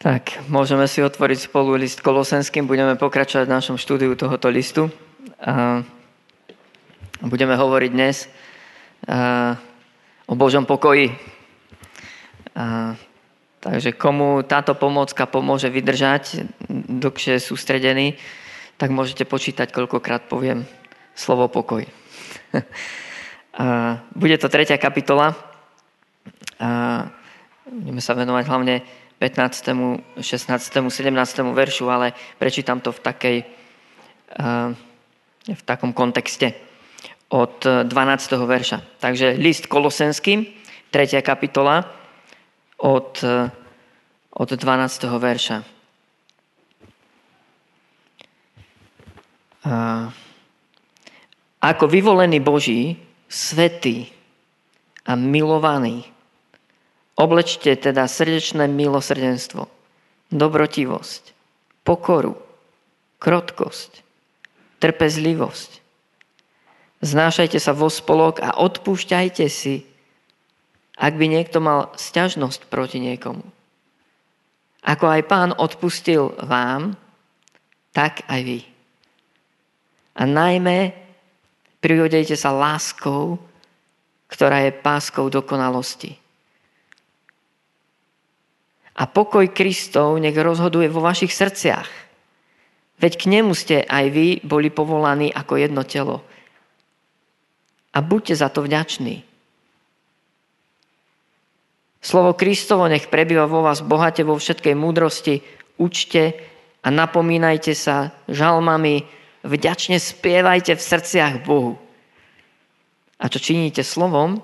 Tak, môžeme si otvoriť spolu list Kolosenským, budeme pokračovať v našom štúdiu tohoto listu. A budeme hovoriť dnes o Božom pokoji. Takže komu táto pomocka pomôže vydržať dlhšie sústredený, tak môžete počítať, koľkokrát poviem slovo pokoj. Bude to tretia kapitola. A, budeme sa venovať hlavne 15., 16., 17. veršu, ale prečítam to v, takej, eh, v takom kontexte od 12. verša. Takže list Kolosenským, 3. kapitola, od, eh, od 12. verša. Ako vyvolený Boží, svetý a milovaný, Oblečte teda srdečné milosrdenstvo, dobrotivosť, pokoru, krotkosť, trpezlivosť. Znášajte sa vo spolok a odpúšťajte si, ak by niekto mal sťažnosť proti niekomu. Ako aj pán odpustil vám, tak aj vy. A najmä prihodejte sa láskou, ktorá je páskou dokonalosti. A pokoj Kristov nech rozhoduje vo vašich srdciach. Veď k nemu ste aj vy boli povolaní ako jedno telo. A buďte za to vďační. Slovo Kristovo nech prebýva vo vás bohate vo všetkej múdrosti. Učte a napomínajte sa žalmami, vďačne spievajte v srdciach Bohu. A čo činíte slovom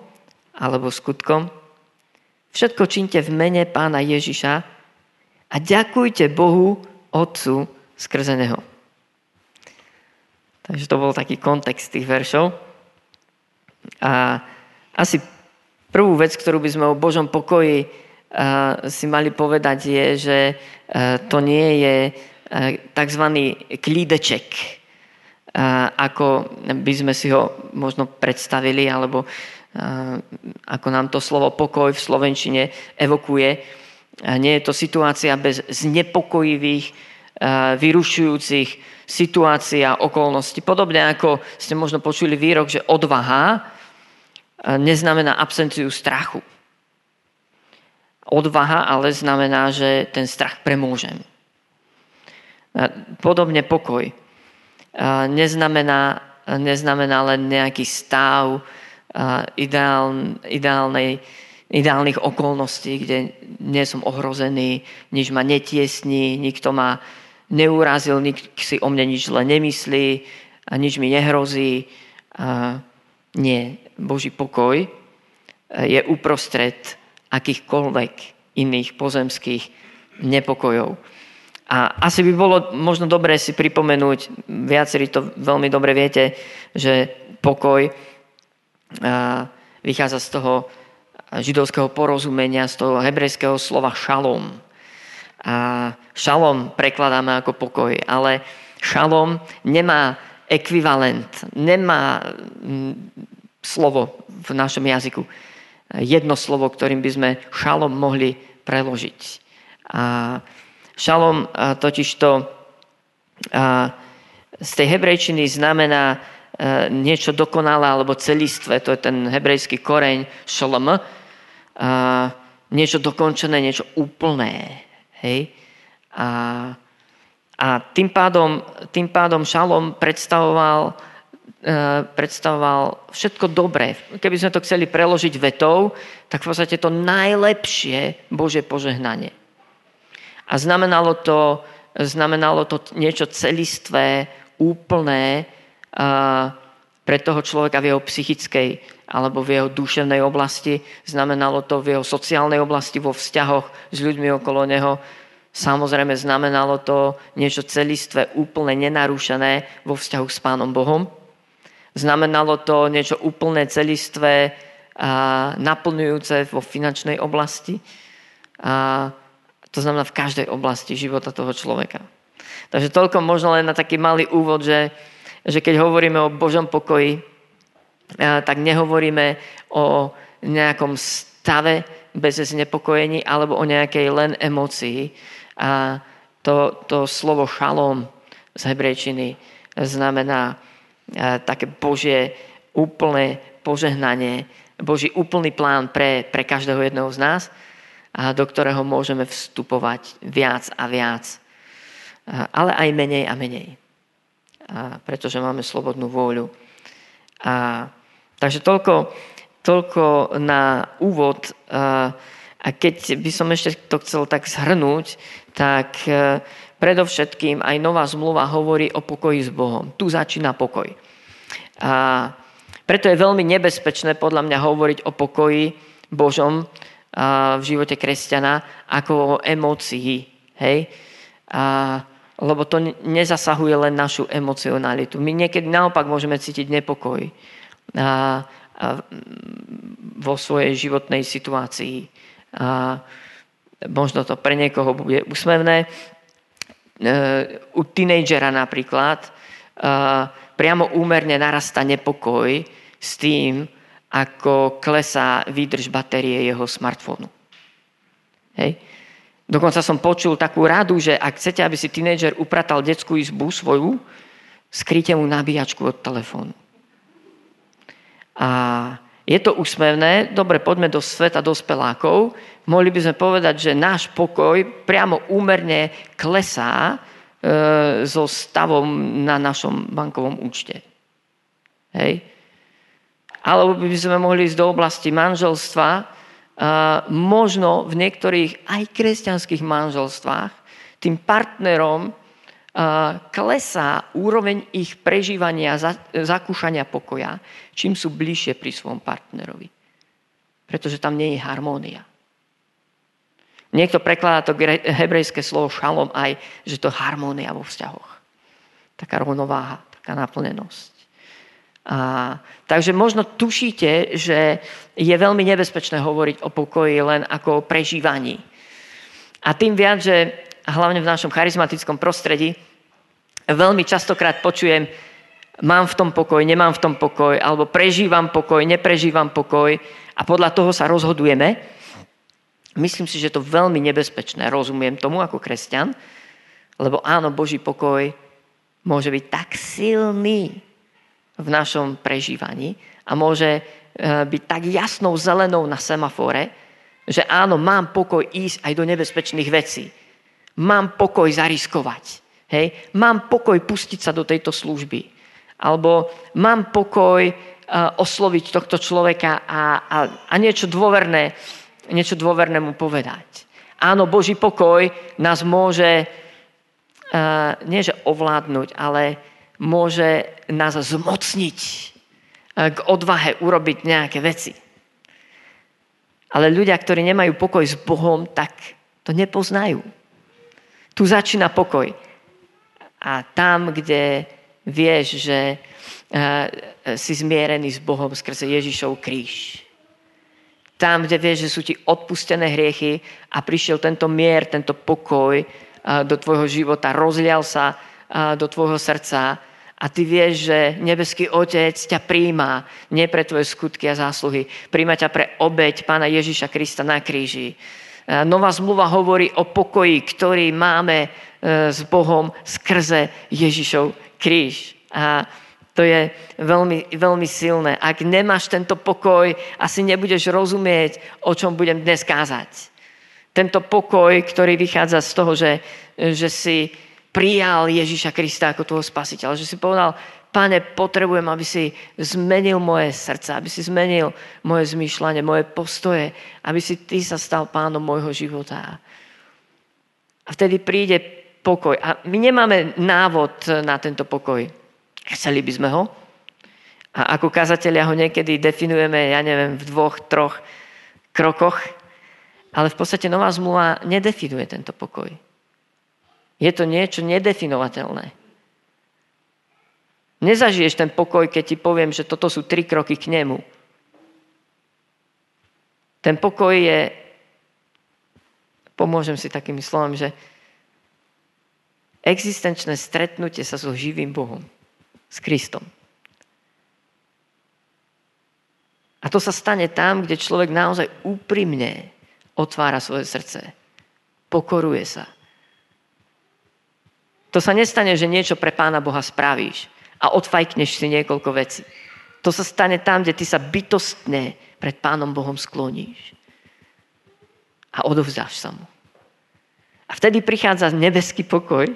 alebo skutkom, Všetko činte v mene pána Ježiša a ďakujte Bohu, Otcu, skrze Neho. Takže to bol taký kontext tých veršov. A asi prvú vec, ktorú by sme o Božom pokoji si mali povedať, je, že to nie je tzv. klídeček, ako by sme si ho možno predstavili, alebo ako nám to slovo pokoj v Slovenčine evokuje. Nie je to situácia bez znepokojivých, vyrušujúcich situácií a okolností. Podobne ako ste možno počuli výrok, že odvaha neznamená absenciu strachu. Odvaha ale znamená, že ten strach premôžem. Podobne pokoj neznamená, neznamená len nejaký stav, ideál, ideálnej, ideálnych okolností, kde nie som ohrozený, nič ma netiesní, nikto ma neurazil, nik si o mne nič zle nemyslí a nič mi nehrozí. A nie, Boží pokoj je uprostred akýchkoľvek iných pozemských nepokojov. A asi by bolo možno dobré si pripomenúť, viacerí to veľmi dobre viete, že pokoj vychádza z toho židovského porozumenia, z toho hebrejského slova šalom. A šalom prekladáme ako pokoj, ale šalom nemá ekvivalent, nemá mm, slovo v našom jazyku. Jedno slovo, ktorým by sme šalom mohli preložiť. A šalom totižto z tej hebrejčiny znamená niečo dokonalé alebo celistvé, to je ten hebrejský koreň šlm, a niečo dokončené, niečo úplné. Hej? A, a tým, pádom, tým pádom šalom predstavoval, e, predstavoval všetko dobré. Keby sme to chceli preložiť vetou, tak v podstate to najlepšie Bože požehnanie. A znamenalo to, znamenalo to niečo celistvé, úplné, pre toho človeka v jeho psychickej alebo v jeho duševnej oblasti, znamenalo to v jeho sociálnej oblasti, vo vzťahoch s ľuďmi okolo neho. Samozrejme znamenalo to niečo celistvé, úplne nenarušené vo vzťahu s Pánom Bohom. Znamenalo to niečo úplne celistvé a naplňujúce vo finančnej oblasti. A to znamená v každej oblasti života toho človeka. Takže toľko možno len na taký malý úvod, že že keď hovoríme o Božom pokoji, tak nehovoríme o nejakom stave bez znepokojení alebo o nejakej len emócii, A to, to slovo šalom z hebrejčiny znamená také Božie úplné požehnanie, Boží úplný plán pre, pre každého jedného z nás, a do ktorého môžeme vstupovať viac a viac. Ale aj menej a menej. A pretože máme slobodnú vôľu. A, takže toľko, toľko na úvod. A, a keď by som ešte to chcel tak zhrnúť, tak e, predovšetkým aj nová zmluva hovorí o pokoji s Bohom. Tu začína pokoj. A preto je veľmi nebezpečné podľa mňa hovoriť o pokoji Božom v živote kresťana ako o emócii. Hej? A, lebo to nezasahuje len našu emocionalitu. My niekedy naopak môžeme cítiť nepokoj a, a, vo svojej životnej situácii. A, možno to pre niekoho bude úsmevné, E, u tínejdžera napríklad e, priamo úmerne narastá nepokoj s tým, ako klesá výdrž batérie jeho smartfónu. Hej. Dokonca som počul takú radu, že ak chcete, aby si tínejdžer upratal detskú izbu svoju, skryte mu nabíjačku od telefónu. A je to úsmevné, dobre, poďme do sveta dospelákov. Mohli by sme povedať, že náš pokoj priamo úmerne klesá e, so stavom na našom bankovom účte. Hej. Alebo by sme mohli ísť do oblasti manželstva. Možno v niektorých aj kresťanských manželstvách tým partnerom klesá úroveň ich prežívania, zakúšania pokoja, čím sú bližšie pri svojom partnerovi. Pretože tam nie je harmónia. Niekto prekladá to hebrejské slovo šalom aj, že to harmónia vo vzťahoch. Taká rovnováha, taká naplnenosť. A, takže možno tušíte, že je veľmi nebezpečné hovoriť o pokoji len ako o prežívaní. A tým viac, že hlavne v našom charizmatickom prostredí veľmi častokrát počujem, mám v tom pokoj, nemám v tom pokoj, alebo prežívam pokoj, neprežívam pokoj a podľa toho sa rozhodujeme. Myslím si, že to veľmi nebezpečné, rozumiem tomu ako kresťan, lebo áno, Boží pokoj môže byť tak silný v našom prežívaní a môže e, byť tak jasnou zelenou na semafore, že áno, mám pokoj ísť aj do nebezpečných vecí. Mám pokoj zariskovať. Hej? Mám pokoj pustiť sa do tejto služby. Alebo mám pokoj uh, osloviť tohto človeka a, a, a niečo, dôverné, niečo dôverné mu povedať. Áno, Boží pokoj nás môže uh, nie že ovládnuť, ale môže nás zmocniť uh, k odvahe urobiť nejaké veci. Ale ľudia, ktorí nemajú pokoj s Bohom, tak to nepoznajú. Tu začína pokoj. A tam, kde vieš, že eh, si zmierený s Bohom skrze Ježišov kríž. Tam, kde vieš, že sú ti odpustené hriechy a prišiel tento mier, tento pokoj eh, do tvojho života, rozlial sa do tvojho srdca a ty vieš, že nebeský Otec ťa príjma nie pre tvoje skutky a zásluhy, príjma ťa pre obeď Pána Ježiša Krista na kríži. Nová zmluva hovorí o pokoji, ktorý máme E, s Bohom skrze Ježišov kríž. A to je veľmi, veľmi silné. Ak nemáš tento pokoj, asi nebudeš rozumieť, o čom budem dnes kázať. Tento pokoj, ktorý vychádza z toho, že, že si prijal Ježiša Krista ako tvojho spasiteľa. Že si povedal, pane, potrebujem, aby si zmenil moje srdce, aby si zmenil moje zmýšľanie, moje postoje, aby si ty sa stal pánom môjho života. A vtedy príde pokoj. A my nemáme návod na tento pokoj. Chceli by sme ho. A ako kazatelia ho niekedy definujeme, ja neviem, v dvoch, troch krokoch. Ale v podstate nová zmluva nedefinuje tento pokoj. Je to niečo nedefinovateľné. Nezažiješ ten pokoj, keď ti poviem, že toto sú tri kroky k nemu. Ten pokoj je, pomôžem si takými slovami, že existenčné stretnutie sa so živým Bohom, s Kristom. A to sa stane tam, kde človek naozaj úprimne otvára svoje srdce, pokoruje sa To sa nestane, že niečo pre Pána Boha spravíš a odfajkneš si niekoľko vecí. To sa stane tam, kde ty sa bytostne pred Pánom Bohom skloníš. A odovzdáš sa mu. A vtedy prichádza nebeský pokoj.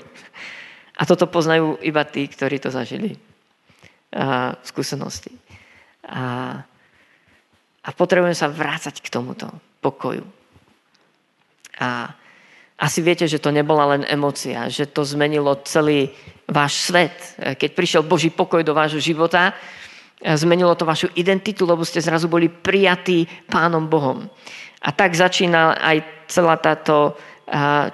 A toto poznajú iba tí, ktorí to zažili. A, skúsenosti. A, a potrebujem sa vrácať k tomuto pokoju. A asi viete, že to nebola len emocia, že to zmenilo celý váš svet. Keď prišiel Boží pokoj do vášho života, zmenilo to vašu identitu, lebo ste zrazu boli prijatí Pánom Bohom. A tak začína aj celá táto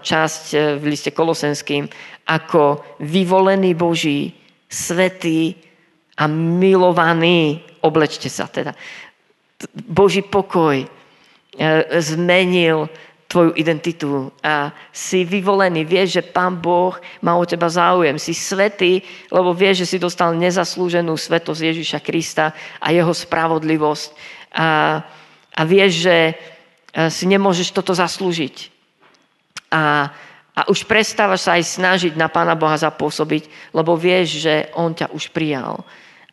časť e, v liste Kolosenským ako vyvolený Boží, svetý a milovaný. Oblečte sa teda. Boží pokoj e, zmenil tvoju identitu a si vyvolený, vieš, že Pán Boh má o teba záujem. Si svetý, lebo vieš, že si dostal nezaslúženú svetosť Ježiša Krista a jeho spravodlivosť. A, a vieš, že e, si nemôžeš toto zaslúžiť. A, a už prestávaš sa aj snažiť na Pána Boha zapôsobiť, lebo vieš, že On ťa už prijal.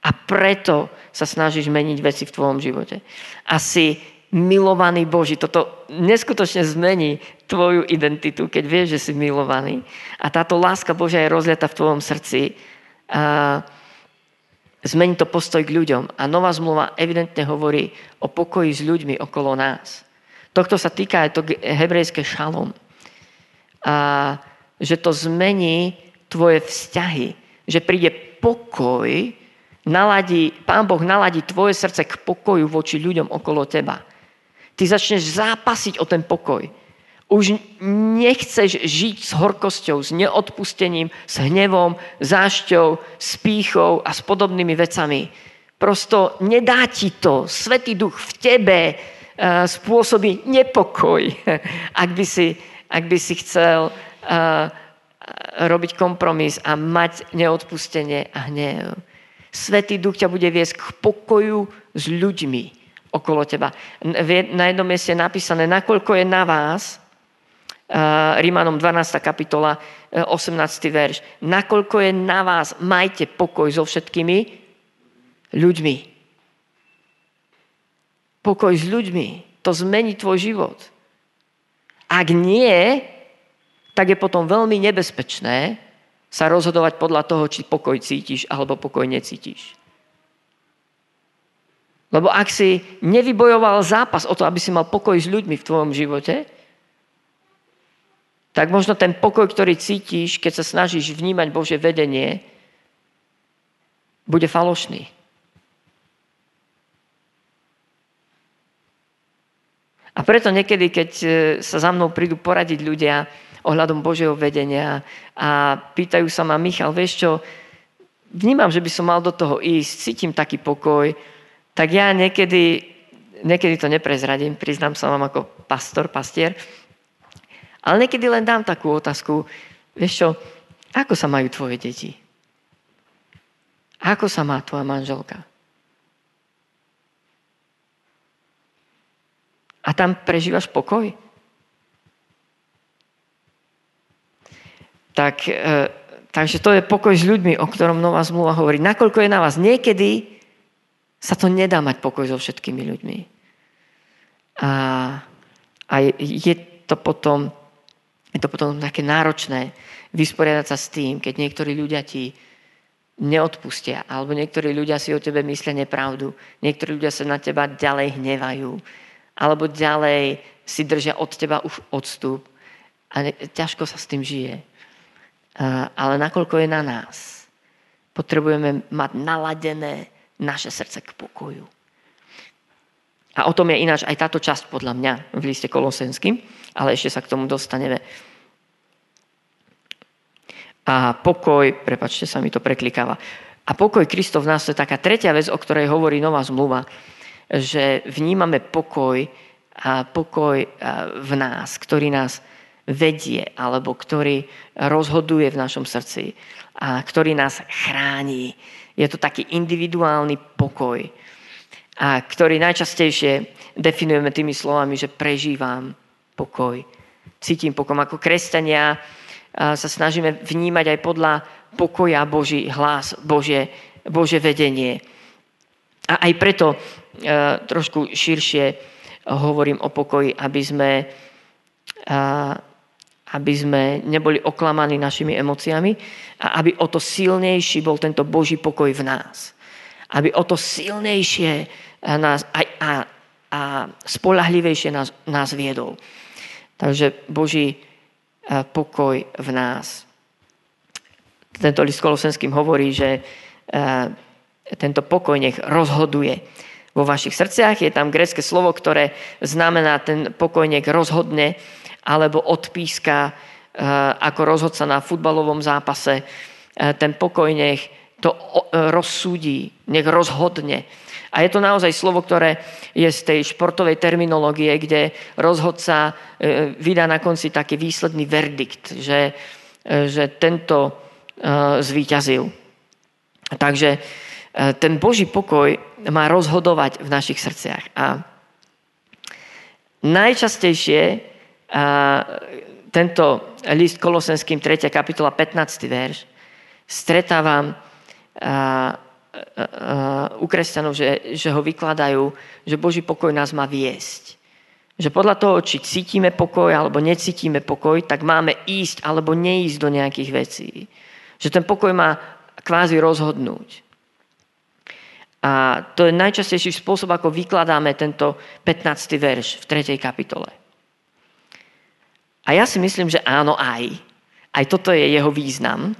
A preto sa snažíš meniť veci v tvojom živote. A si milovaný Boží. Toto neskutočne zmení tvoju identitu, keď vieš, že si milovaný. A táto láska Božia je rozliata v tvojom srdci. A zmení to postoj k ľuďom. A nová zmluva evidentne hovorí o pokoji s ľuďmi okolo nás. Tohto sa týka aj to hebrejské šalom. A že to zmení tvoje vzťahy. Že príde pokoj, naladí, Pán Boh naladí tvoje srdce k pokoju voči ľuďom okolo teba. Ty začneš zápasiť o ten pokoj. Už nechceš žiť s horkosťou, s neodpustením, s hnevom, zášťou, s pýchou a s podobnými vecami. Prosto nedá ti to. Svetý duch v tebe uh, spôsobí nepokoj, ak by si, ak by si chcel uh, robiť kompromis a mať neodpustenie a hnev. Svetý duch ťa bude viesť k pokoju s ľuďmi okolo teba. Na jednom mieste je napísané, nakoľko je na vás, Rímanom 12. kapitola, 18. E, verš, nakoľko je na vás, majte pokoj so všetkými ľuďmi. Pokoj s ľuďmi. To zmení tvoj život. Ak nie, tak je potom veľmi nebezpečné sa rozhodovať podľa toho, či pokoj cítiš alebo pokoj necítiš. Lebo ak si nevybojoval zápas o to, aby si mal pokoj s ľuďmi v tvojom živote, tak možno ten pokoj, ktorý cítiš, keď sa snažíš vnímať Bože vedenie, bude falošný. A preto niekedy, keď e, sa za mnou prídu poradiť ľudia ohľadom Božieho vedenia a pýtajú sa ma, Michal, vieš čo, vnímam, že by som mal do toho ísť, cítim taký pokoj, tak ja niekedy, niekedy to neprezradím, priznám sa vám ako pastor, pastier, ale niekedy len dám takú otázku, vieš čo, ako sa majú tvoje deti? Ako sa má tvoja manželka? A tam prežívaš pokoj? Tak, e, takže to je pokoj s ľuďmi, o ktorom Nová zmluva hovorí. Nakoľko je na vás niekedy sa to nedá mať pokoj so všetkými ľuďmi. A, a je to potom je to potom také náročné vysporiadať sa s tým, keď niektorí ľudia ti neodpustia, alebo niektorí ľudia si o tebe myslia nepravdu, niektorí ľudia sa na teba ďalej hnevajú, alebo ďalej si držia od teba už odstup a ne, ťažko sa s tým žije. A, ale nakoľko je na nás, potrebujeme mať naladené naše srdce k pokoju. A o tom je ináč aj táto časť podľa mňa v liste Kolosenským, ale ešte sa k tomu dostaneme. A pokoj, prepačte sa mi to preklikáva, a pokoj Kristov v nás to je taká tretia vec, o ktorej hovorí nová zmluva, že vnímame pokoj a pokoj v nás, ktorý nás vedie, alebo ktorý rozhoduje v našom srdci a ktorý nás chráni je to taký individuálny pokoj, a ktorý najčastejšie definujeme tými slovami, že prežívam pokoj. Cítim pokoj. Ako kresťania sa snažíme vnímať aj podľa pokoja Boží hlas, Božie, Bože vedenie. A aj preto e, trošku širšie hovorím o pokoji, aby sme, aby sme neboli oklamaní našimi emóciami a aby o to silnejší bol tento Boží pokoj v nás. Aby o to silnejšie nás aj, a, a spolahlivejšie nás, nás viedol. Takže Boží e, pokoj v nás. Tento list Kolosenským hovorí, že tento pokoj nech rozhoduje vo vašich srdciach. Je tam grecké slovo, ktoré znamená ten pokoj nech rozhodne alebo odpíska eh, ako rozhodca na futbalovom zápase. Eh, ten pokoj nech to rozsúdi, nech rozhodne. A je to naozaj slovo, ktoré je z tej športovej terminológie, kde rozhodca eh, vydá na konci taký výsledný verdikt, že, že tento zvíťazil. Takže ten Boží pokoj má rozhodovať v našich srdciach. A najčastejšie tento list Kolosenským 3. kapitola 15. verš stretávam u kresťanov, že, že ho vykladajú, že Boží pokoj nás má viesť. Že podľa toho, či cítime pokoj alebo necítime pokoj, tak máme ísť alebo neísť do nejakých vecí. Že ten pokoj má kvázi rozhodnúť. A to je najčastejší spôsob, ako vykladáme tento 15. verš v 3. kapitole. A ja si myslím, že áno aj. Aj toto je jeho význam.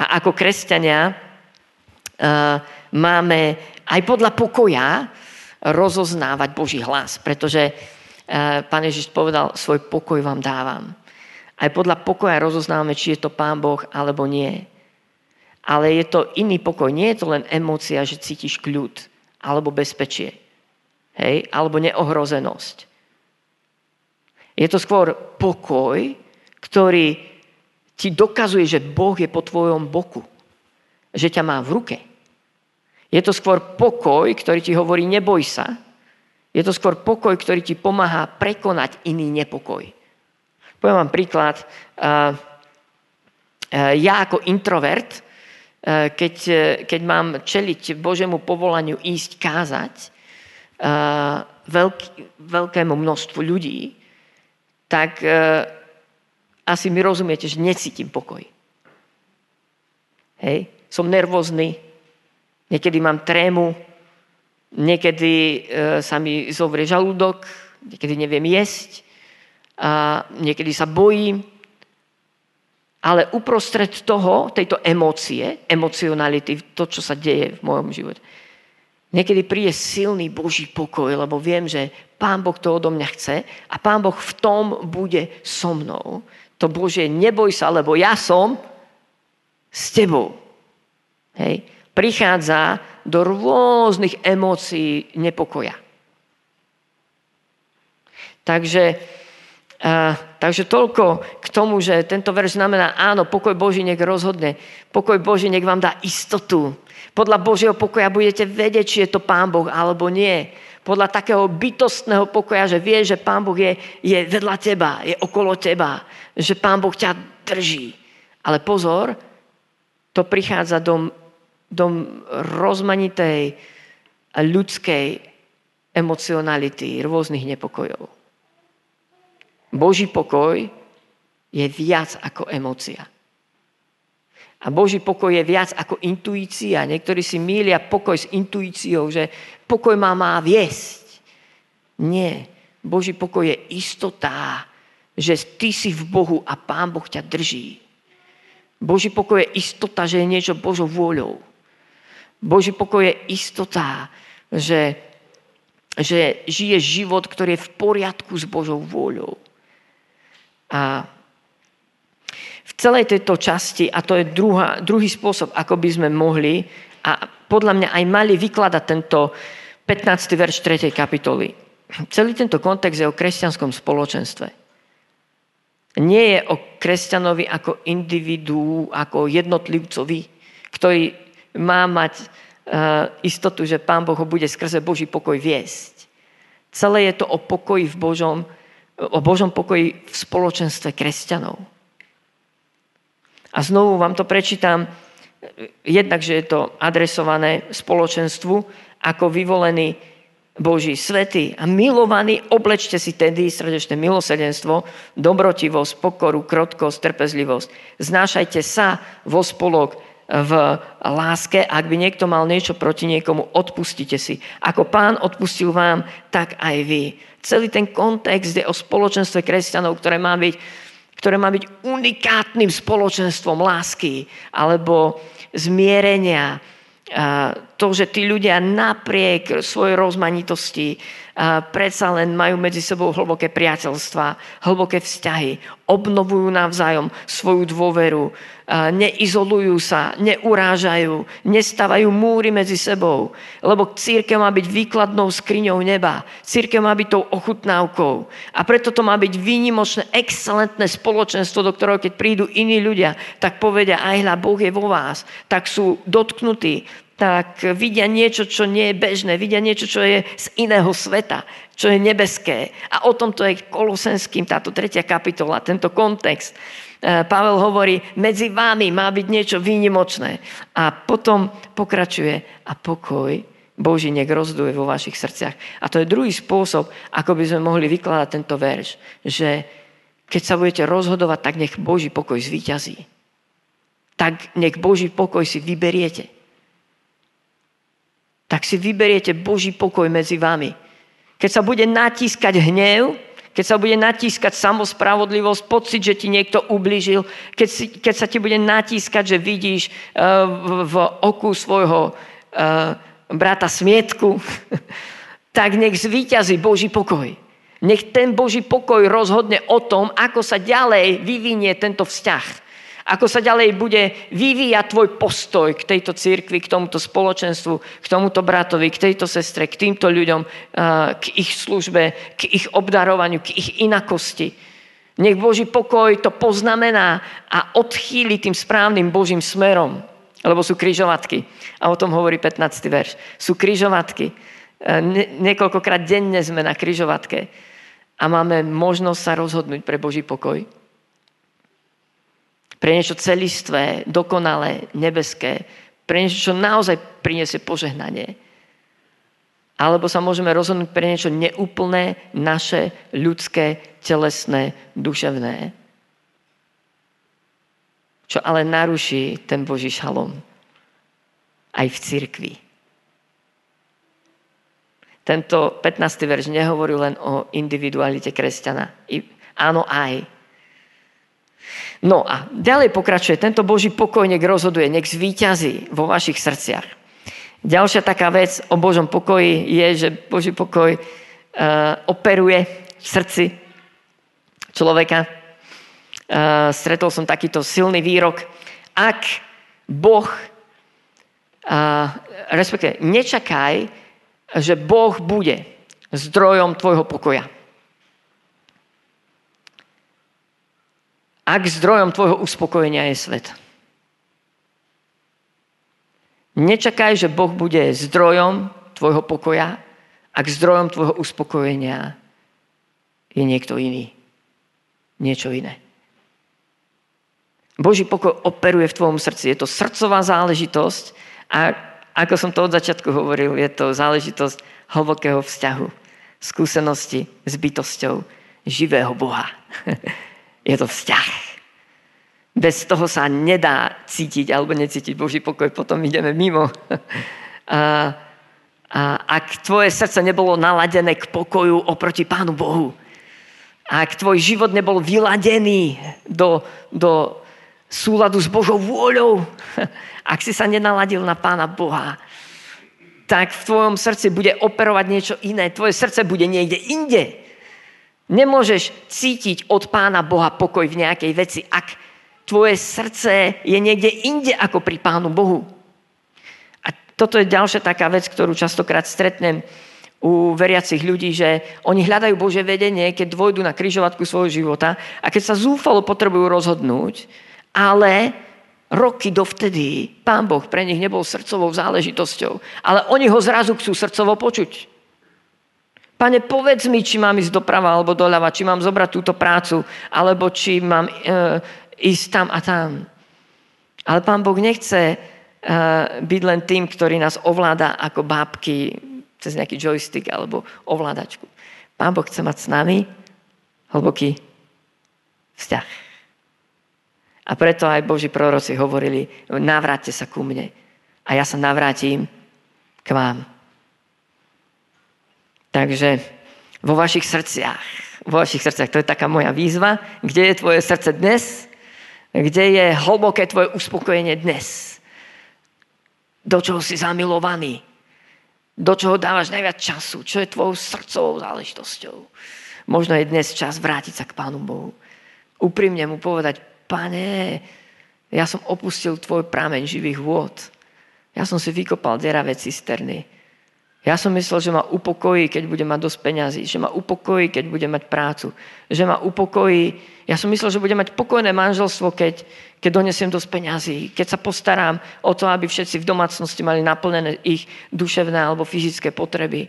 A ako kresťania uh, máme aj podľa pokoja rozoznávať Boží hlas, pretože uh, Pán Ježiš povedal, svoj pokoj vám dávam. Aj podľa pokoja rozoznávame, či je to Pán Boh alebo nie ale je to iný pokoj. Nie je to len emócia, že cítiš kľud alebo bezpečie. Hej? Alebo neohrozenosť. Je to skôr pokoj, ktorý ti dokazuje, že Boh je po tvojom boku. Že ťa má v ruke. Je to skôr pokoj, ktorý ti hovorí neboj sa. Je to skôr pokoj, ktorý ti pomáha prekonať iný nepokoj. Poviem vám príklad. Ja ako introvert Eh, keď, eh, keď mám čeliť Božemu povolaniu ísť kázať eh, veľký, veľkému množstvu ľudí, tak asi mi rozumiete, že necítim pokoj. Hej? Som nervózny, niekedy mám trému, niekedy sa mi zovrie žalúdok, niekedy neviem jesť, a niekedy sa bojím, ale uprostred toho, tejto emócie, emocionality, to, čo sa deje v mojom živote, niekedy príde silný Boží pokoj, lebo viem, že Pán Boh to odo mňa chce a Pán Boh v tom bude so mnou. To Bože, neboj sa, lebo ja som s tebou. Hej. Prichádza do rôznych emócií nepokoja. Takže takže toľko k tomu, že tento verš znamená, áno, pokoj Boží nech rozhodne. Pokoj Boží nech vám dá istotu. Podľa Božieho pokoja budete vedieť, či je to Pán Boh alebo nie. Podľa takého bytostného pokoja, že vie, že Pán Boh je, je vedľa teba, je okolo teba, že Pán Boh ťa drží. Ale pozor, to prichádza do, do rozmanitej ľudskej emocionality, rôznych nepokojov. Boží pokoj je viac ako emócia. A Boží pokoj je viac ako intuícia. Niektorí si mília pokoj s intuíciou, že pokoj má má viesť. Nie. Boží pokoj je istota, že ty si v Bohu a Pán Boh ťa drží. Boží pokoj je istota, že je niečo Božou vôľou. Boží pokoj je istota, že, že žije život, ktorý je v poriadku s Božou vôľou. A v celej tejto časti, a to je druhá, druhý spôsob, ako by sme mohli a podľa mňa aj mali vykladať tento 15. verš 3. kapitoly. Celý tento kontext je o kresťanskom spoločenstve. Nie je o kresťanovi ako individu, ako jednotlivcovi, ktorý má mať uh, istotu, že Pán Boh ho bude skrze Boží pokoj viesť. Celé je to o pokoji v Božom o Božom pokoji v spoločenstve kresťanov. A znovu vám to prečítam, jednak, že je to adresované spoločenstvu, ako vyvolený Boží svety a milovaní, oblečte si tedy srdečné milosedenstvo, dobrotivosť, pokoru, krotkosť, trpezlivosť. Znášajte sa vo spolok v láske. Ak by niekto mal niečo proti niekomu, odpustite si. Ako pán odpustil vám, tak aj vy. Celý ten kontext je o spoločenstve kresťanov, ktoré má byť, ktoré má byť unikátnym spoločenstvom lásky alebo zmierenia, to, že tí ľudia napriek svojej rozmanitosti predsa len majú medzi sebou hlboké priateľstva, hlboké vzťahy, obnovujú navzájom svoju dôveru, neizolujú sa, neurážajú, nestávajú múry medzi sebou, lebo církev má byť výkladnou skriňou neba, církev má byť tou ochutnávkou a preto to má byť výnimočné, excelentné spoločenstvo, do ktorého keď prídu iní ľudia, tak povedia, aj hľa, Boh je vo vás, tak sú dotknutí, tak vidia niečo, čo nie je bežné, vidia niečo, čo je z iného sveta, čo je nebeské. A o tomto je Kolosenským táto tretia kapitola, tento kontext. E, Pavel hovorí, medzi vami má byť niečo výnimočné. A potom pokračuje a pokoj Boží nech rozduje vo vašich srdciach. A to je druhý spôsob, ako by sme mohli vykladať tento verš, že keď sa budete rozhodovať, tak nech Boží pokoj zvíťazí. Tak nech Boží pokoj si vyberiete tak si vyberiete Boží pokoj medzi vami. Keď sa bude natískať hnev, keď sa bude natískať samospravodlivosť, pocit, že ti niekto ubližil, keď, si, keď sa ti bude natískať, že vidíš uh, v, oku svojho uh, brata smietku, tak nech zvýťazí Boží pokoj. Nech ten Boží pokoj rozhodne o tom, ako sa ďalej vyvinie tento vzťah ako sa ďalej bude vyvíjať tvoj postoj k tejto cirkvi, k tomuto spoločenstvu, k tomuto bratovi, k tejto sestre, k týmto ľuďom, k ich službe, k ich obdarovaniu, k ich inakosti. Nech Boží pokoj to poznamená a odchýli tým správnym Božím smerom. Lebo sú kryžovatky. A o tom hovorí 15. verš. Sú kryžovatky. niekoľkokrát denne sme na kryžovatke. A máme možnosť sa rozhodnúť pre Boží pokoj pre niečo celistvé, dokonalé, nebeské, pre niečo, čo naozaj priniesie požehnanie. Alebo sa môžeme rozhodnúť pre niečo neúplné, naše, ľudské, telesné, duševné. Čo ale naruší ten Boží šalom. Aj v cirkvi. Tento 15. verš nehovorí len o individualite kresťana. I, áno, aj No a ďalej pokračuje, tento Boží pokoj nech rozhoduje, nech zvíťazí vo vašich srdciach. Ďalšia taká vec o Božom pokoji je, že Boží pokoj uh, operuje v srdci človeka. Uh, stretol som takýto silný výrok. Ak Boh, uh, respektíve nečakaj, že Boh bude zdrojom tvojho pokoja. Ak zdrojom tvojho uspokojenia je svet. Nečakaj, že Boh bude zdrojom tvojho pokoja, ak zdrojom tvojho uspokojenia je niekto iný. Niečo iné. Boží pokoj operuje v tvojom srdci. Je to srdcová záležitosť a ako som to od začiatku hovoril, je to záležitosť hlbokého vzťahu, skúsenosti s bytosťou živého Boha. Je to vzťah. Bez toho sa nedá cítiť alebo necítiť Boží pokoj, potom ideme mimo. A, a ak tvoje srdce nebolo naladené k pokoju oproti Pánu Bohu, ak tvoj život nebol vyladený do, do súladu s Božou vôľou, ak si sa nenaladil na Pána Boha, tak v tvojom srdci bude operovať niečo iné. Tvoje srdce bude niekde inde. Nemôžeš cítiť od Pána Boha pokoj v nejakej veci, ak tvoje srdce je niekde inde ako pri Pánu Bohu. A toto je ďalšia taká vec, ktorú častokrát stretnem u veriacich ľudí, že oni hľadajú Bože vedenie, keď dvojdu na kryžovatku svojho života a keď sa zúfalo potrebujú rozhodnúť, ale roky dovtedy Pán Boh pre nich nebol srdcovou záležitosťou, ale oni ho zrazu chcú srdcovo počuť. Pane, povedz mi, či mám ísť doprava alebo doľava, či mám zobrať túto prácu, alebo či mám e, ísť tam a tam. Ale Pán Boh nechce uh, byť len tým, ktorý nás ovláda ako bábky cez nejaký joystick alebo ovládačku. Pán Boh chce mať s nami hlboký vzťah. A preto aj Boží proroci hovorili, navráťte sa ku mne a ja sa navrátim k vám. Takže vo vašich srdciach, vo vašich srdciach, to je taká moja výzva, kde je tvoje srdce dnes, kde je hlboké tvoje uspokojenie dnes, do čoho si zamilovaný, do čoho dávaš najviac času, čo je tvojou srdcovou záležitosťou. Možno je dnes čas vrátiť sa k Pánu Bohu. Úprimne mu povedať, pane, ja som opustil tvoj prámeň živých vôd. Ja som si vykopal deravé cisterny. Ja som myslel, že ma upokojí, keď bude mať dosť peňazí, že ma upokojí, keď bude mať prácu, že ma upokojí. Ja som myslel, že bude mať pokojné manželstvo, keď, keď donesiem dosť peňazí, keď sa postarám o to, aby všetci v domácnosti mali naplnené ich duševné alebo fyzické potreby.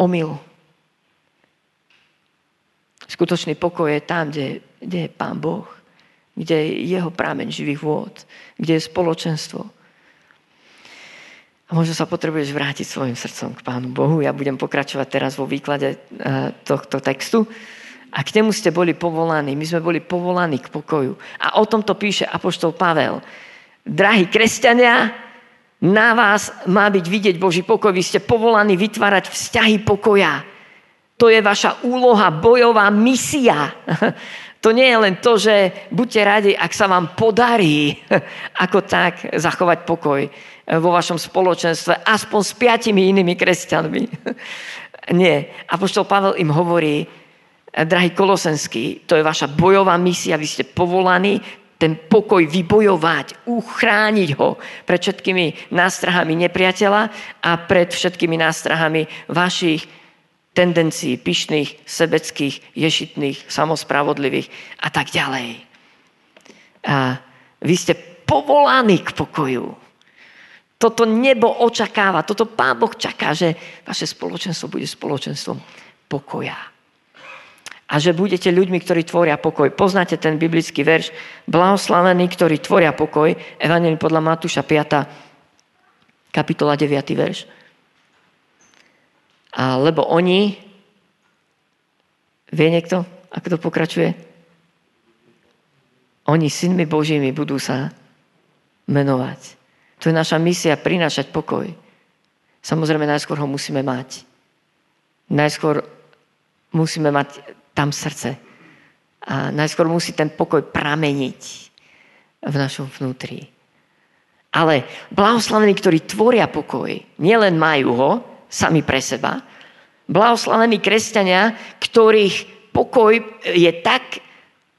Omyl. Skutočný pokoj je tam, kde, kde je Pán Boh, kde je jeho prámeň živých vôd, kde je spoločenstvo. A možno sa potrebuješ vrátiť svojim srdcom k Pánu Bohu. Ja budem pokračovať teraz vo výklade eh, tohto textu. A k nemu ste boli povolaní. My sme boli povolaní k pokoju. A o tomto píše Apoštol Pavel. Drahí kresťania, na vás má byť vidieť Boží pokoj. Vy ste povolaní vytvárať vzťahy pokoja. To je vaša úloha, bojová misia. To nie je len to, že buďte radi, ak sa vám podarí ako tak zachovať pokoj vo vašom spoločenstve, aspoň s piatimi inými kresťanmi. Nie. Apoštol Pavel im hovorí, drahý Kolosenský, to je vaša bojová misia, vy ste povolaní ten pokoj vybojovať, uchrániť ho pred všetkými nástrahami nepriateľa a pred všetkými nástrahami vašich tendencií, pyšných, sebeckých, ješitných, samospravodlivých a tak ďalej. A vy ste povolaní k pokoju. Toto nebo očakáva, toto Pán Boh čaká, že vaše spoločenstvo bude spoločenstvom pokoja. A že budete ľuďmi, ktorí tvoria pokoj. Poznáte ten biblický verš? Blahoslavení, ktorí tvoria pokoj. Evangelium podľa Matúša 5. kapitola 9. verš. A lebo oni, vie niekto, ako to pokračuje? Oni synmi Božími budú sa menovať. To je naša misia, prinášať pokoj. Samozrejme, najskôr ho musíme mať. Najskôr musíme mať tam srdce. A najskôr musí ten pokoj prameniť v našom vnútri. Ale blahoslavení, ktorí tvoria pokoj, nielen majú ho sami pre seba, blahoslavení kresťania, ktorých pokoj je tak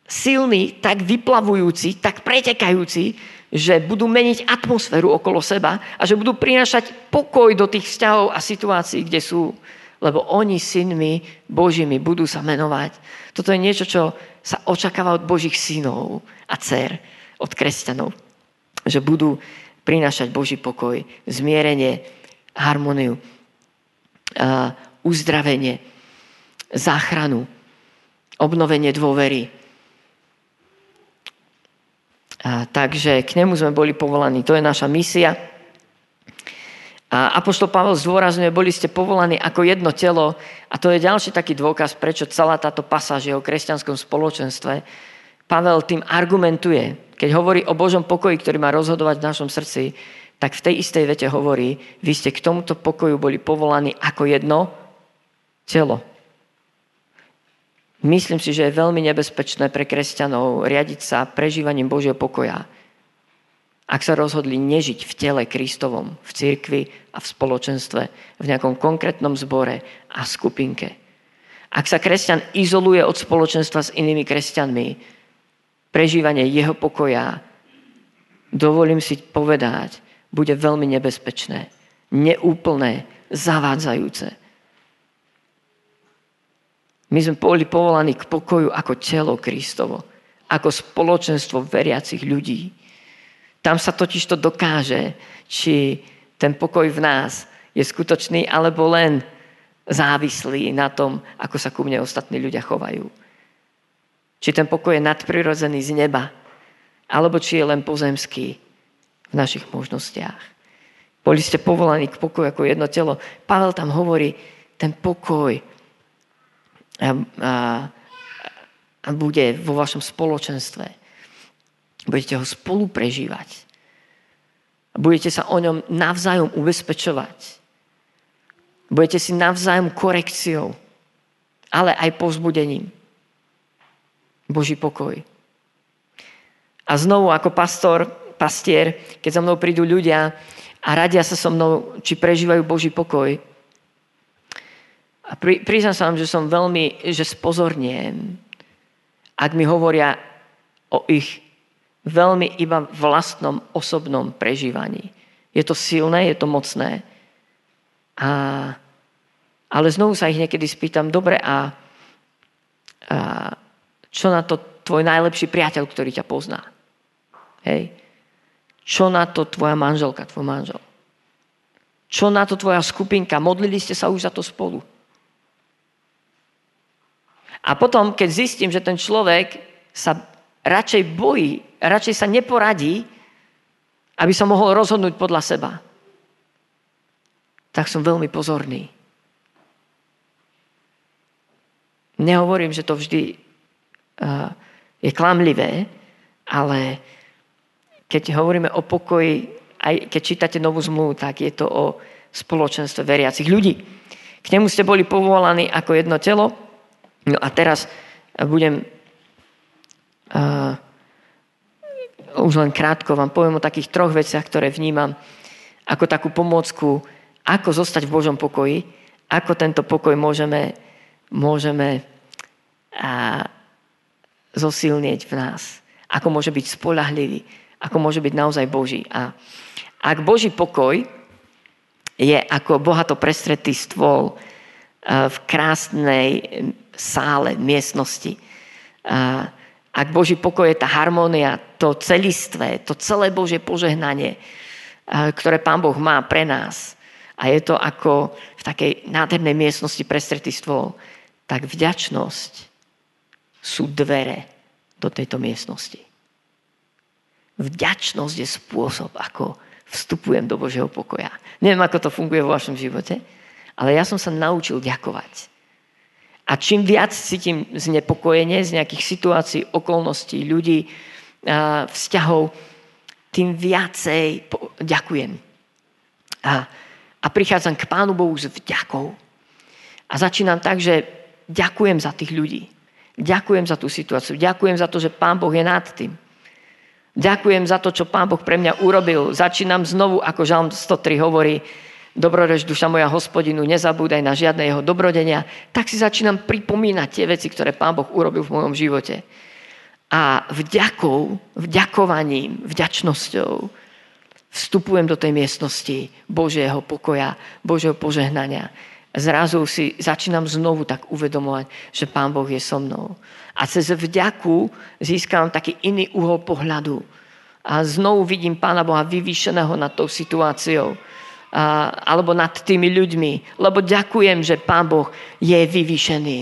silný, tak vyplavujúci, tak pretekajúci, že budú meniť atmosféru okolo seba a že budú prinášať pokoj do tých vzťahov a situácií, kde sú. Lebo oni synmi Božími budú sa menovať. Toto je niečo, čo sa očakáva od Božích synov a dcer, od kresťanov. Že budú prinášať Boží pokoj, zmierenie, harmoniu, uzdravenie, záchranu, obnovenie dôvery, a, takže k nemu sme boli povolaní. To je naša misia. A Apoštol Pavel zdôrazňuje, boli ste povolaní ako jedno telo a to je ďalší taký dôkaz, prečo celá táto pasáž je o kresťanskom spoločenstve. Pavel tým argumentuje, keď hovorí o Božom pokoji, ktorý má rozhodovať v našom srdci, tak v tej istej vete hovorí, vy ste k tomuto pokoju boli povolaní ako jedno telo. Myslím si, že je veľmi nebezpečné pre kresťanov riadiť sa prežívaním Božieho pokoja. Ak sa rozhodli nežiť v tele Kristovom, v cirkvi a v spoločenstve, v nejakom konkrétnom zbore a skupinke. Ak sa kresťan izoluje od spoločenstva s inými kresťanmi, prežívanie jeho pokoja, dovolím si povedať, bude veľmi nebezpečné, neúplné, zavádzajúce. My sme boli povolaní k pokoju ako telo Kristovo, ako spoločenstvo veriacich ľudí. Tam sa totiž to dokáže, či ten pokoj v nás je skutočný, alebo len závislý na tom, ako sa ku mne ostatní ľudia chovajú. Či ten pokoj je nadprirodzený z neba alebo či je len pozemský v našich možnostiach. Boli ste povolaní k pokoju ako jedno telo. Pavel tam hovorí, ten pokoj a, a, a bude vo vašom spoločenstve. Budete ho spolu prežívať. Budete sa o ňom navzájom ubezpečovať. Budete si navzájom korekciou, ale aj povzbudením. Boží pokoj. A znovu ako pastor, pastier, keď za mnou prídu ľudia a radia sa so mnou, či prežívajú Boží pokoj, a pri, priznám sa vám, že som veľmi, že spozorniem, ak mi hovoria o ich veľmi iba vlastnom osobnom prežívaní. Je to silné, je to mocné. A, ale znovu sa ich niekedy spýtam, dobre, a, a čo na to tvoj najlepší priateľ, ktorý ťa pozná? Hej. Čo na to tvoja manželka, tvoj manžel? Čo na to tvoja skupinka? Modlili ste sa už za to spolu. A potom, keď zistím, že ten človek sa radšej bojí, radšej sa neporadí, aby sa mohol rozhodnúť podľa seba, tak som veľmi pozorný. Nehovorím, že to vždy uh, je klamlivé, ale keď hovoríme o pokoji, aj keď čítate novú zmluvu, tak je to o spoločenstve veriacich ľudí. K nemu ste boli povolaní ako jedno telo. No a teraz budem uh, už len krátko vám poviem o takých troch veciach, ktoré vnímam ako takú pomôcku, ako zostať v Božom pokoji, ako tento pokoj môžeme, môžeme uh, zosilnieť v nás. Ako môže byť spolahlivý ako môže byť naozaj Boží. A ak Boží pokoj je ako bohato prestretý stôl eh, v krásnej sále, miestnosti, eh, ak Boží pokoj je tá harmónia, to celistvé, to celé Božie požehnanie, eh, ktoré Pán Boh má pre nás, a je to ako v takej nádhernej miestnosti prestretý stôl, tak vďačnosť sú dvere do tejto miestnosti. Vďačnosť je spôsob, ako vstupujem do Božieho pokoja. Neviem, ako to funguje vo vašom živote, ale ja som sa naučil ďakovať. A čím viac cítim znepokojenie z nejakých situácií, okolností, ľudí, vzťahov, tým viacej ďakujem. A, a prichádzam k Pánu Bohu s vďakou. A začínam tak, že ďakujem za tých ľudí. Ďakujem za tú situáciu. Ďakujem za to, že Pán Boh je nad tým. Ďakujem za to, čo Pán Boh pre mňa urobil. Začínam znovu, ako Žalm 103 hovorí, dobrorež duša moja hospodinu, nezabúdaj na žiadne jeho dobrodenia. Tak si začínam pripomínať tie veci, ktoré Pán Boh urobil v mojom živote. A vďakou, vďakovaním, vďačnosťou vstupujem do tej miestnosti Božieho pokoja, Božieho požehnania zrazu si začínam znovu tak uvedomovať, že Pán Boh je so mnou. A cez vďaku získam taký iný uhol pohľadu. A znovu vidím Pána Boha vyvýšeného nad tou situáciou. A, alebo nad tými ľuďmi. Lebo ďakujem, že Pán Boh je vyvýšený.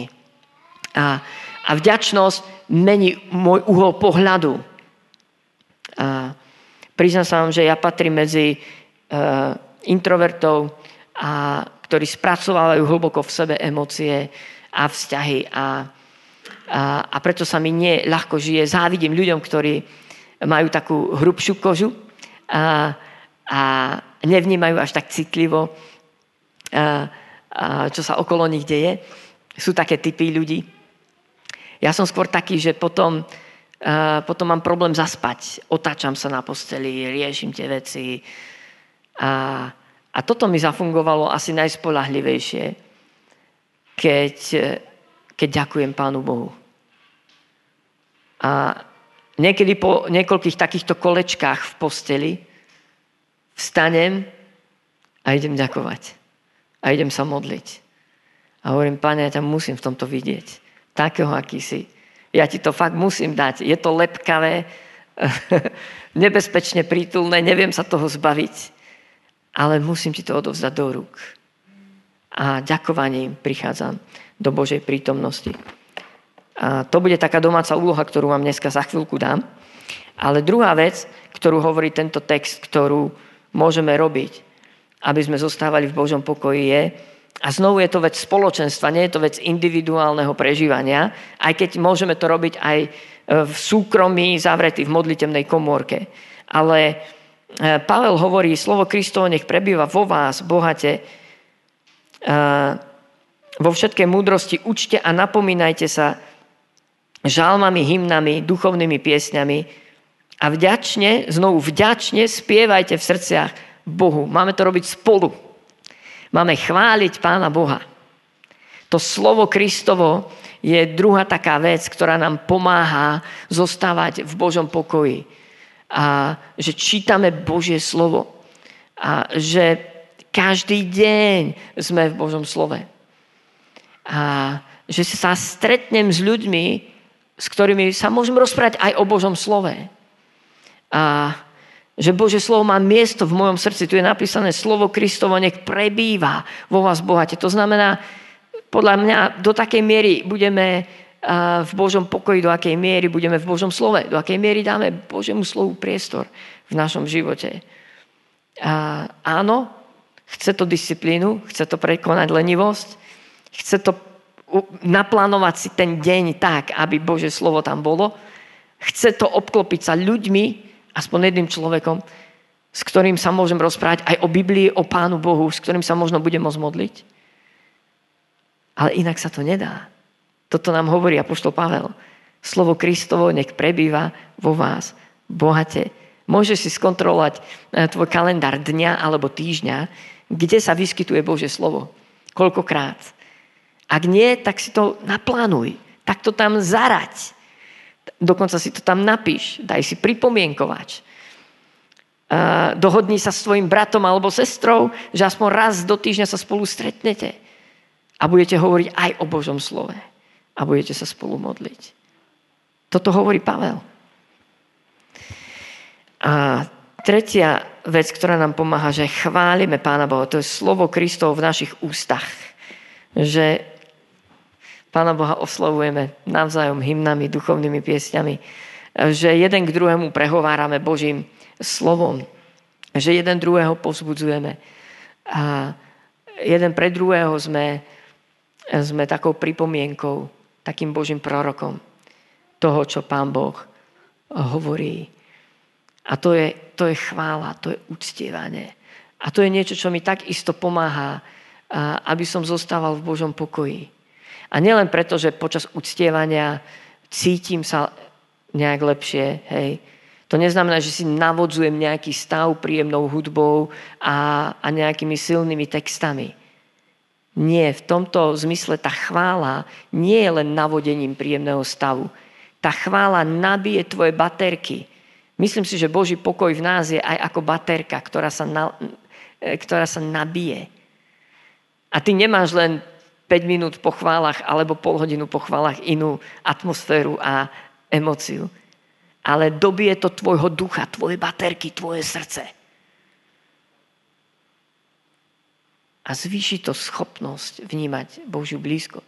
A, a vďačnosť mení môj uhol pohľadu. A priznám sa vám, že ja patrím medzi uh, introvertov a ktorí spracovávajú hlboko v sebe emócie a vzťahy a, a, preto sa mi nie ľahko žije. Závidím ľuďom, ktorí majú takú hrubšiu kožu a, a nevnímajú až tak citlivo, a, a, čo sa okolo nich deje. Sú také typy ľudí. Ja som skôr taký, že potom, a, potom mám problém zaspať. Otáčam sa na posteli, riešim tie veci. A, a toto mi zafungovalo asi najspolahlivejšie, keď, keď ďakujem Pánu Bohu. A niekedy po niekoľkých takýchto kolečkách v posteli vstanem a idem ďakovať. A idem sa modliť. A hovorím, Pane, ja ťa musím v tomto vidieť. Takého, aký si. Ja ti to fakt musím dať. Je to lepkavé, nebezpečne prítulné, neviem sa toho zbaviť ale musím ti to odovzdať do rúk. A ďakovaním prichádzam do Božej prítomnosti. A to bude taká domáca úloha, ktorú vám dneska za chvíľku dám. Ale druhá vec, ktorú hovorí tento text, ktorú môžeme robiť, aby sme zostávali v Božom pokoji, je, a znovu je to vec spoločenstva, nie je to vec individuálneho prežívania, aj keď môžeme to robiť aj e, v súkromí, zavretý v modlitevnej komórke. Ale e, Pavel hovorí, slovo Kristovo nech prebýva vo vás, bohate, vo všetkej múdrosti učte a napomínajte sa žalmami, hymnami, duchovnými piesňami a vďačne, znovu vďačne spievajte v srdciach Bohu. Máme to robiť spolu. Máme chváliť Pána Boha. To slovo Kristovo je druhá taká vec, ktorá nám pomáha zostávať v Božom pokoji. A že čítame Božie slovo. A že každý deň sme v Božom slove. A že sa stretnem s ľuďmi, s ktorými sa môžem rozprávať aj o Božom slove. A že Bože slovo má miesto v mojom srdci. Tu je napísané slovo Kristovo, nech prebýva vo vás bohate. To znamená, podľa mňa do takej miery budeme v Božom pokoji, do akej miery budeme v Božom slove, do akej miery dáme Božemu slovu priestor v našom živote. A áno, chce to disciplínu, chce to prekonať lenivosť, chce to naplánovať si ten deň tak, aby Bože slovo tam bolo, chce to obklopiť sa ľuďmi, aspoň jedným človekom, s ktorým sa môžem rozprávať aj o Biblii, o Pánu Bohu, s ktorým sa možno budem môcť modliť. Ale inak sa to nedá. Toto nám hovorí Apoštol Pavel. Slovo Kristovo nech prebýva vo vás bohate. Môžeš si skontrolovať eh, tvoj kalendár dňa alebo týždňa, kde sa vyskytuje Božie slovo. Koľkokrát. Ak nie, tak si to naplánuj. Tak to tam zarať. Dokonca si to tam napíš, daj si pripomienkovač. Dohodni sa s tvojim bratom alebo sestrou, že aspoň raz do týždňa sa spolu stretnete a budete hovoriť aj o Božom slove a budete sa spolu modliť. Toto hovorí Pavel. A tretia vec, ktorá nám pomáha, že chválime Pána Boha, to je slovo Kristov v našich ústach. Že Pána Boha oslovujeme navzájom hymnami, duchovnými piesňami, že jeden k druhému prehovárame Božím slovom, že jeden druhého povzbudzujeme a jeden pre druhého sme, sme takou pripomienkou, takým Božím prorokom toho, čo Pán Boh hovorí. A to je, to je chvála, to je uctievanie. A to je niečo, čo mi takisto pomáha, aby som zostával v Božom pokoji a nielen preto, že počas uctievania cítim sa nejak lepšie, hej. To neznamená, že si navodzujem nejaký stav príjemnou hudbou a, a nejakými silnými textami. Nie, v tomto zmysle tá chvála nie je len navodením príjemného stavu. Tá chvála nabije tvoje baterky. Myslím si, že Boží pokoj v nás je aj ako baterka, ktorá sa, na, ktorá sa nabije. A ty nemáš len 5 minút po chválach alebo pol hodinu po chválach inú atmosféru a emociu. Ale dobie to tvojho ducha, tvoje baterky, tvoje srdce. A zvýši to schopnosť vnímať Božiu blízko.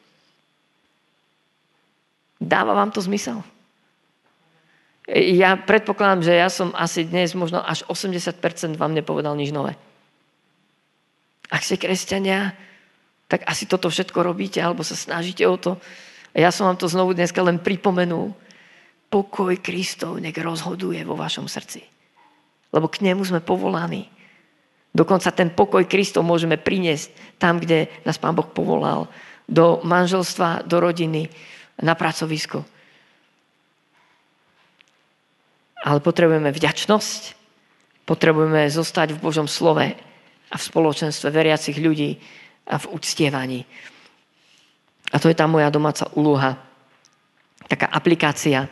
Dáva vám to zmysel? Ja predpokladám, že ja som asi dnes možno až 80% vám nepovedal nič nové. Ak ste kresťania, tak asi toto všetko robíte alebo sa snažíte o to. A ja som vám to znovu dneska len pripomenul. Pokoj Kristov nech rozhoduje vo vašom srdci. Lebo k nemu sme povolaní. Dokonca ten pokoj Kristov môžeme priniesť tam, kde nás Pán Boh povolal. Do manželstva, do rodiny, na pracovisko. Ale potrebujeme vďačnosť, potrebujeme zostať v Božom slove a v spoločenstve veriacich ľudí, a v uctievaní. A to je tá moja domáca úloha. Taká aplikácia.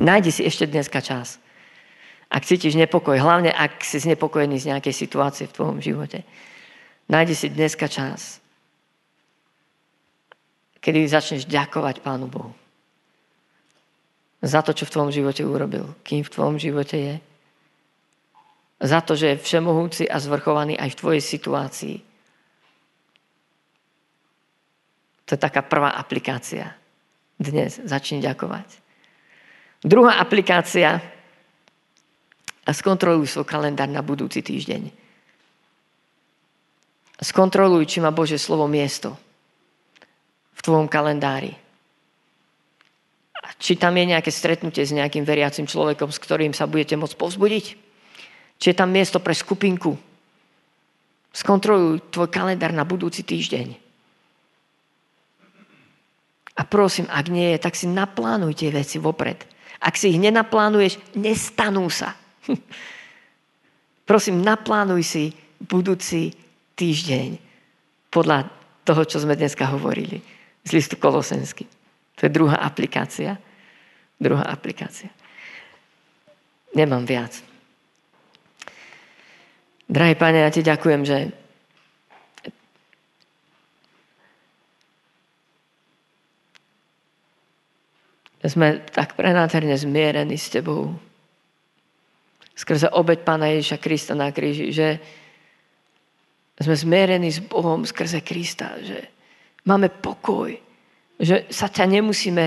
Nájdi si ešte dneska čas. Ak cítiš nepokoj, hlavne ak si znepokojený z nejakej situácie v tvojom živote, nájdi si dneska čas, kedy začneš ďakovať Pánu Bohu. Za to, čo v tvojom živote urobil. Kým v tvojom živote je. Za to, že je všemohúci a zvrchovaný aj v tvojej situácii To je taká prvá aplikácia. Dnes začni ďakovať. Druhá aplikácia. A skontroluj svoj kalendár na budúci týždeň. Skontroluj, či má Bože slovo miesto v tvojom kalendári. Či tam je nejaké stretnutie s nejakým veriacim človekom, s ktorým sa budete môcť povzbudiť. Či je tam miesto pre skupinku. Skontroluj tvoj kalendár na budúci týždeň. A prosím, ak nie je, tak si naplánuj tie veci vopred. Ak si ich nenaplánuješ, nestanú sa. prosím, naplánuj si budúci týždeň podľa toho, čo sme dneska hovorili z listu Kolosensky. To je druhá aplikácia. Druhá aplikácia. Nemám viac. Drahý pane, ja ti ďakujem, že sme tak prenádherne zmierení s Tebou. Skrze obeď Pána Ježiša Krista na kríži, že sme zmierení s Bohom skrze Krista, že máme pokoj, že sa ťa nemusíme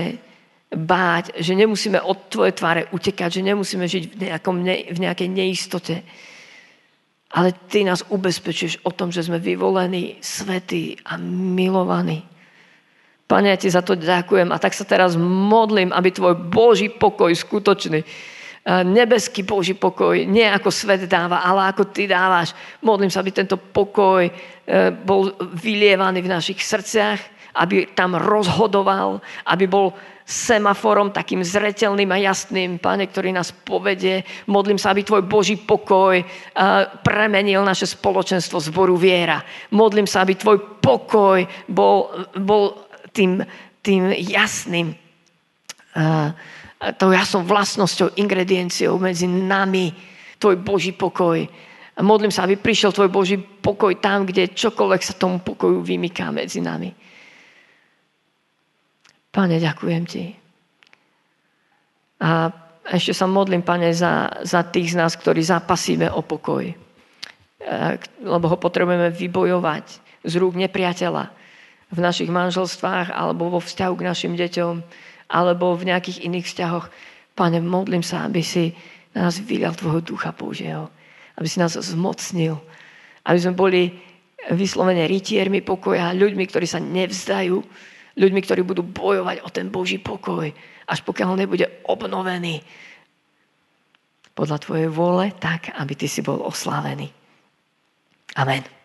báť, že nemusíme od Tvojej tváre utekať, že nemusíme žiť v, nejakom, v nejakej neistote. Ale Ty nás ubezpečuješ o tom, že sme vyvolení, svetí a milovaní. Pane, ja ti za to ďakujem a tak sa teraz modlím, aby tvoj Boží pokoj skutočný, nebeský Boží pokoj, nie ako svet dáva, ale ako ty dávaš. Modlím sa, aby tento pokoj e, bol vylievaný v našich srdciach, aby tam rozhodoval, aby bol semaforom takým zretelným a jasným, Pane, ktorý nás povedie. Modlím sa, aby Tvoj Boží pokoj e, premenil naše spoločenstvo zboru viera. Modlím sa, aby Tvoj pokoj bol, bol tým, tým jasným, uh, tou jasnou vlastnosťou, ingredienciou medzi nami, tvoj Boží pokoj. Modlím sa, aby prišiel tvoj Boží pokoj tam, kde čokoľvek sa tomu pokoju vymyká medzi nami. Pane, ďakujem ti. A ešte sa modlím, pane, za, za tých z nás, ktorí zapasíme o pokoj. Lebo ho potrebujeme vybojovať z rúk nepriateľa v našich manželstvách alebo vo vzťahu k našim deťom alebo v nejakých iných vzťahoch. Pane, modlím sa, aby si na nás vylial Tvojho ducha Božieho. Aby si nás zmocnil. Aby sme boli vyslovene rytiermi pokoja, ľuďmi, ktorí sa nevzdajú, ľuďmi, ktorí budú bojovať o ten Boží pokoj, až pokiaľ nebude obnovený podľa Tvojej vôle, tak, aby Ty si bol oslavený. Amen.